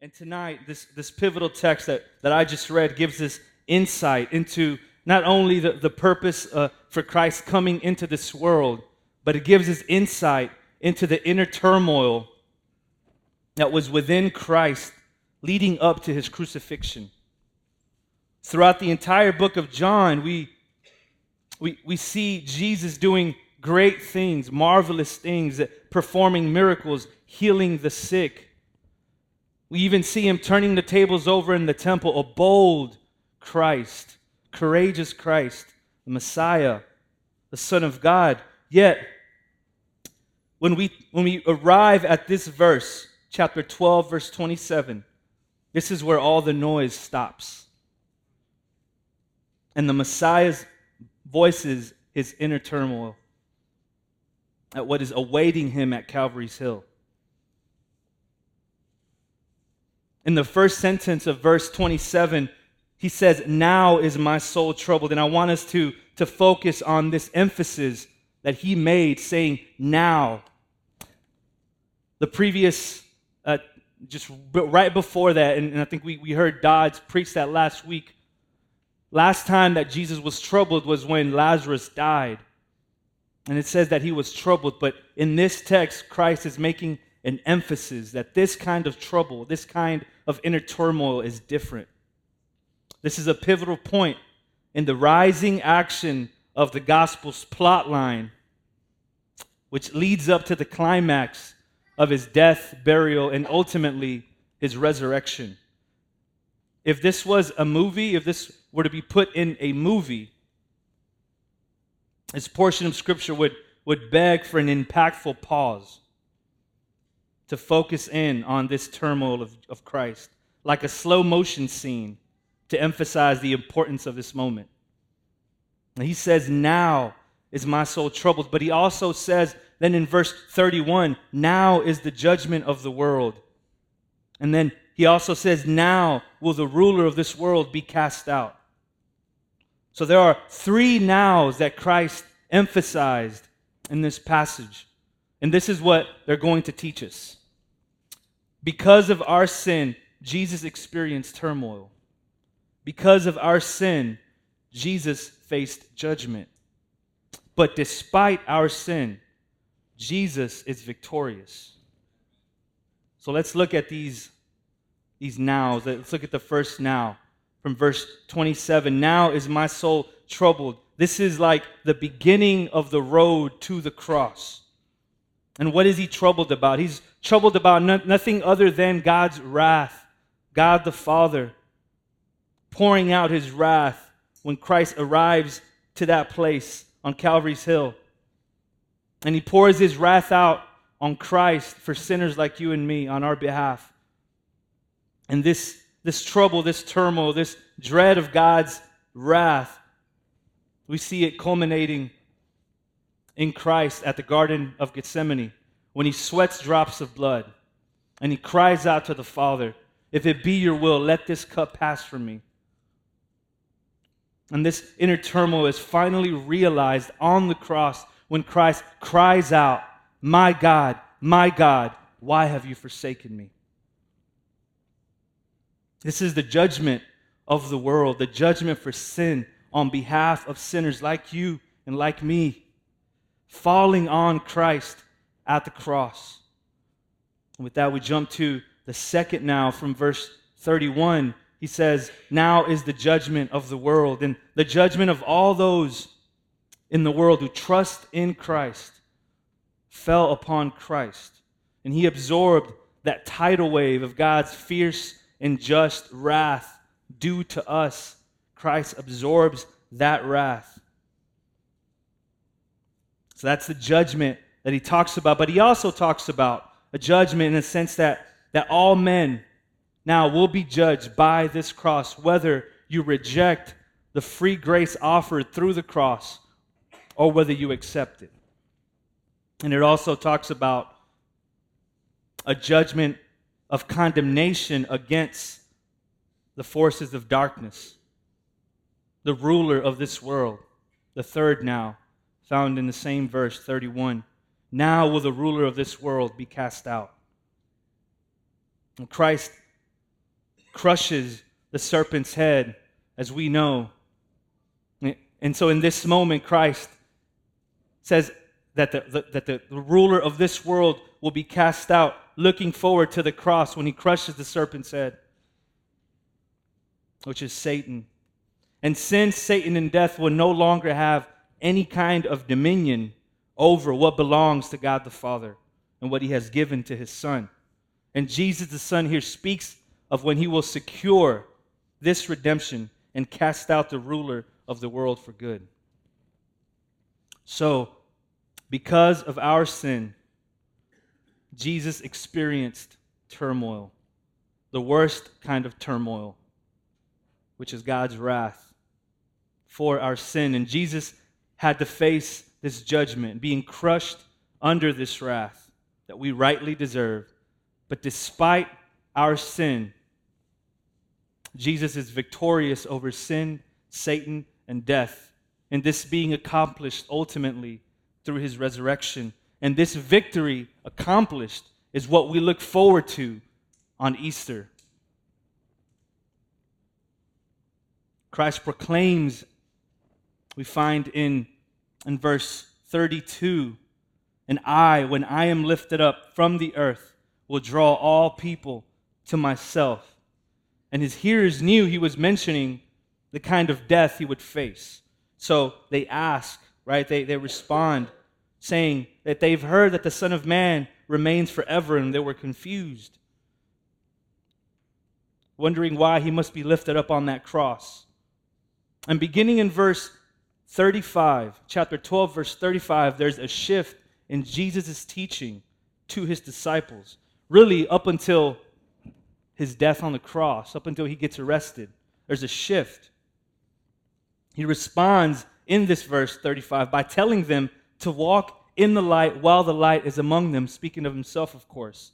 And tonight, this, this pivotal text that, that I just read gives us insight into not only the, the purpose uh, for Christ coming into this world, but it gives us insight into the inner turmoil that was within Christ leading up to his crucifixion. Throughout the entire book of John, we, we, we see Jesus doing great things, marvelous things, performing miracles, healing the sick. We even see him turning the tables over in the temple, a bold Christ, courageous Christ, the Messiah, the Son of God. Yet, when we, when we arrive at this verse, chapter 12, verse 27, this is where all the noise stops. And the Messiah's voices his inner turmoil at what is awaiting him at Calvary's Hill. In the first sentence of verse 27, he says, Now is my soul troubled. And I want us to, to focus on this emphasis that he made, saying, Now. The previous, uh, just right before that, and, and I think we, we heard Dodds preach that last week. Last time that Jesus was troubled was when Lazarus died. And it says that he was troubled, but in this text, Christ is making an emphasis that this kind of trouble, this kind of inner turmoil is different. This is a pivotal point in the rising action of the gospel's plot line, which leads up to the climax of his death, burial, and ultimately his resurrection. If this was a movie, if this were to be put in a movie, this portion of Scripture would, would beg for an impactful pause to focus in on this turmoil of, of Christ, like a slow motion scene to emphasize the importance of this moment. And he says, Now is my soul troubled. But he also says, then in verse 31, Now is the judgment of the world. And then he also says, Now will the ruler of this world be cast out. So there are three nows that Christ emphasized in this passage. And this is what they're going to teach us. Because of our sin, Jesus experienced turmoil. Because of our sin, Jesus faced judgment. But despite our sin, Jesus is victorious. So let's look at these, these nows. Let's look at the first now from verse 27. Now is my soul troubled. This is like the beginning of the road to the cross. And what is he troubled about? He's troubled about no, nothing other than God's wrath, God the Father pouring out his wrath when Christ arrives to that place on Calvary's Hill. And he pours his wrath out on Christ for sinners like you and me on our behalf. And this this trouble, this turmoil, this dread of God's wrath, we see it culminating in Christ at the Garden of Gethsemane when he sweats drops of blood and he cries out to the Father, If it be your will, let this cup pass from me. And this inner turmoil is finally realized on the cross when Christ cries out, My God, my God, why have you forsaken me? This is the judgment of the world, the judgment for sin on behalf of sinners like you and like me, falling on Christ at the cross. With that, we jump to the second now from verse 31. He says, Now is the judgment of the world, and the judgment of all those in the world who trust in Christ fell upon Christ. And he absorbed that tidal wave of God's fierce and just wrath due to us. Christ absorbs that wrath. So that's the judgment that he talks about. But he also talks about a judgment in the sense that, that all men now will be judged by this cross, whether you reject the free grace offered through the cross or whether you accept it. And it also talks about a judgment of condemnation against the forces of darkness, the ruler of this world. The third now, found in the same verse 31. Now will the ruler of this world be cast out. And Christ crushes the serpent's head, as we know. And so in this moment, Christ says that the, the, that the, the ruler of this world will be cast out, looking forward to the cross when he crushes the serpent's head, which is Satan. And since Satan, and death will no longer have any kind of dominion over what belongs to God the Father and what he has given to his Son. And Jesus the Son here speaks of when he will secure this redemption and cast out the ruler of the world for good. So, because of our sin, Jesus experienced turmoil, the worst kind of turmoil, which is God's wrath for our sin. And Jesus had to face this judgment, being crushed under this wrath that we rightly deserve. But despite our sin, Jesus is victorious over sin, Satan, and death. And this being accomplished ultimately through his resurrection. And this victory accomplished is what we look forward to on Easter. Christ proclaims, we find in, in verse 32, and I, when I am lifted up from the earth, will draw all people to myself. And his hearers knew he was mentioning the kind of death he would face. So they ask, right? They, they respond, saying that they've heard that the Son of Man remains forever, and they were confused, wondering why he must be lifted up on that cross. And beginning in verse 35, chapter 12, verse 35, there's a shift in Jesus' teaching to his disciples, really up until his death on the cross, up until he gets arrested. There's a shift. He responds in this verse 35 by telling them to walk in the light while the light is among them, speaking of himself, of course.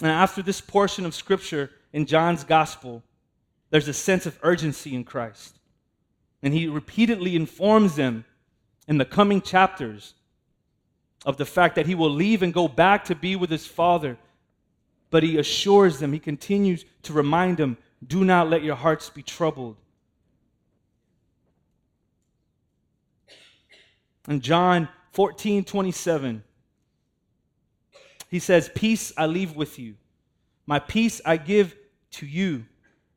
And after this portion of scripture in John's gospel, there's a sense of urgency in Christ. And he repeatedly informs them in the coming chapters of the fact that he will leave and go back to be with his Father. But he assures them, he continues to remind them, do not let your hearts be troubled. In John 14 27, he says, Peace I leave with you, my peace I give to you.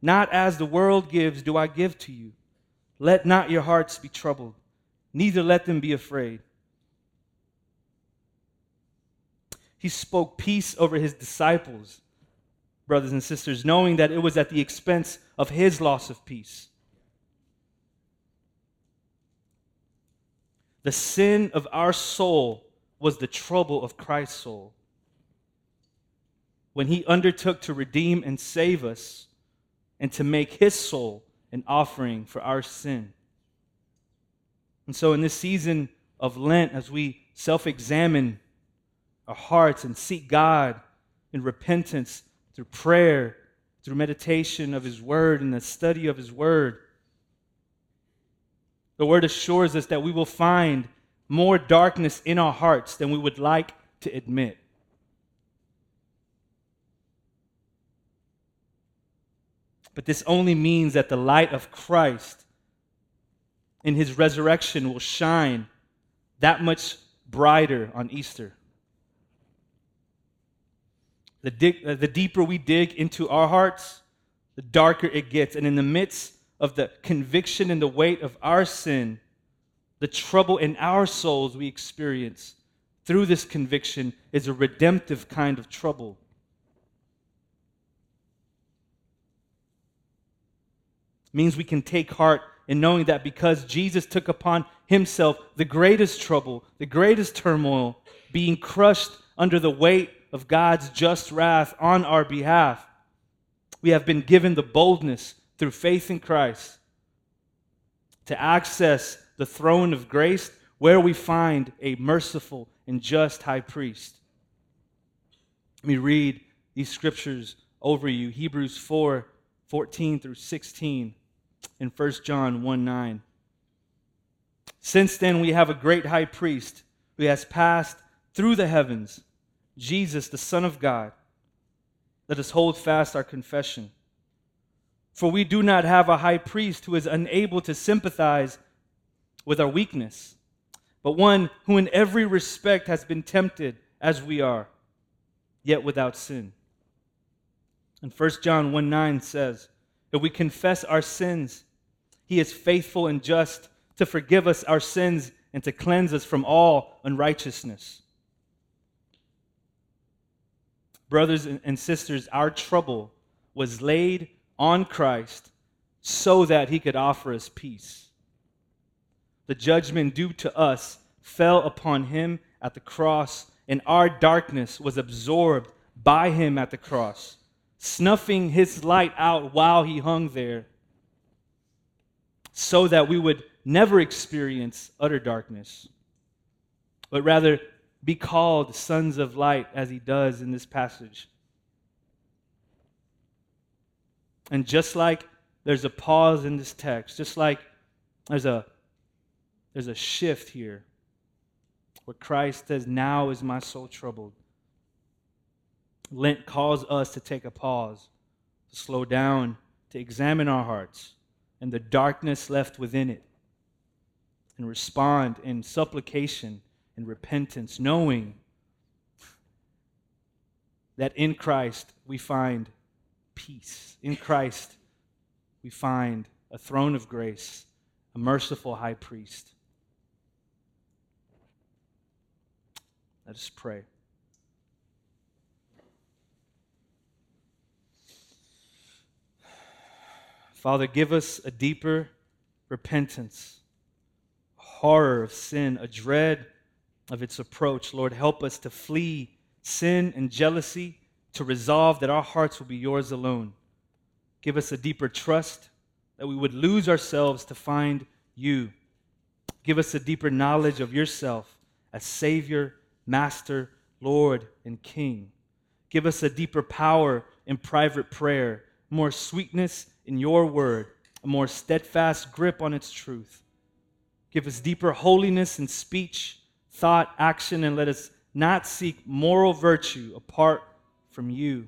Not as the world gives, do I give to you. Let not your hearts be troubled, neither let them be afraid. He spoke peace over his disciples, brothers and sisters, knowing that it was at the expense of his loss of peace. The sin of our soul was the trouble of Christ's soul. When he undertook to redeem and save us and to make his soul an offering for our sin. And so, in this season of Lent, as we self examine our hearts and seek God in repentance through prayer, through meditation of His Word and the study of His Word, the word assures us that we will find more darkness in our hearts than we would like to admit. But this only means that the light of Christ in his resurrection will shine that much brighter on Easter. The, uh, the deeper we dig into our hearts, the darker it gets. And in the midst of the conviction and the weight of our sin, the trouble in our souls we experience through this conviction is a redemptive kind of trouble. Means we can take heart in knowing that because Jesus took upon himself the greatest trouble, the greatest turmoil, being crushed under the weight of God's just wrath on our behalf, we have been given the boldness through faith in Christ to access the throne of grace where we find a merciful and just high priest. Let me read these scriptures over you Hebrews 4 14 through 16 and 1 John 1 9. Since then, we have a great high priest who has passed through the heavens, Jesus, the Son of God. Let us hold fast our confession. For we do not have a high priest who is unable to sympathize with our weakness, but one who in every respect has been tempted as we are, yet without sin. And 1 John 1 9 says, If we confess our sins, he is faithful and just to forgive us our sins and to cleanse us from all unrighteousness. Brothers and sisters, our trouble was laid on Christ so that he could offer us peace. The judgment due to us fell upon him at the cross, and our darkness was absorbed by him at the cross, snuffing his light out while he hung there, so that we would never experience utter darkness, but rather be called sons of light as he does in this passage. And just like there's a pause in this text, just like there's a there's a shift here where Christ says, Now is my soul troubled. Lent calls us to take a pause, to slow down, to examine our hearts and the darkness left within it, and respond in supplication and repentance, knowing that in Christ we find peace. In Christ, we find a throne of grace, a merciful high priest. Let us pray. Father, give us a deeper repentance, a horror of sin, a dread of its approach. Lord, help us to flee sin and jealousy to resolve that our hearts will be yours alone. Give us a deeper trust that we would lose ourselves to find you. Give us a deeper knowledge of yourself as Savior, Master, Lord, and King. Give us a deeper power in private prayer, more sweetness in your word, a more steadfast grip on its truth. Give us deeper holiness in speech, thought, action, and let us not seek moral virtue apart from you.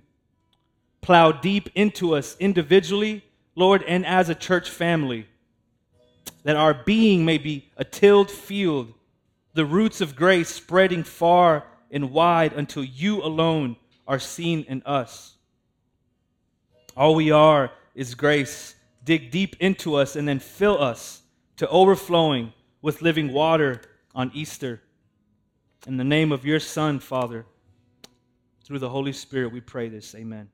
Plow deep into us individually, Lord, and as a church family, that our being may be a tilled field, the roots of grace spreading far and wide until you alone are seen in us. All we are is grace. Dig deep into us and then fill us to overflowing with living water on Easter. In the name of your Son, Father, through the Holy Spirit, we pray this. Amen.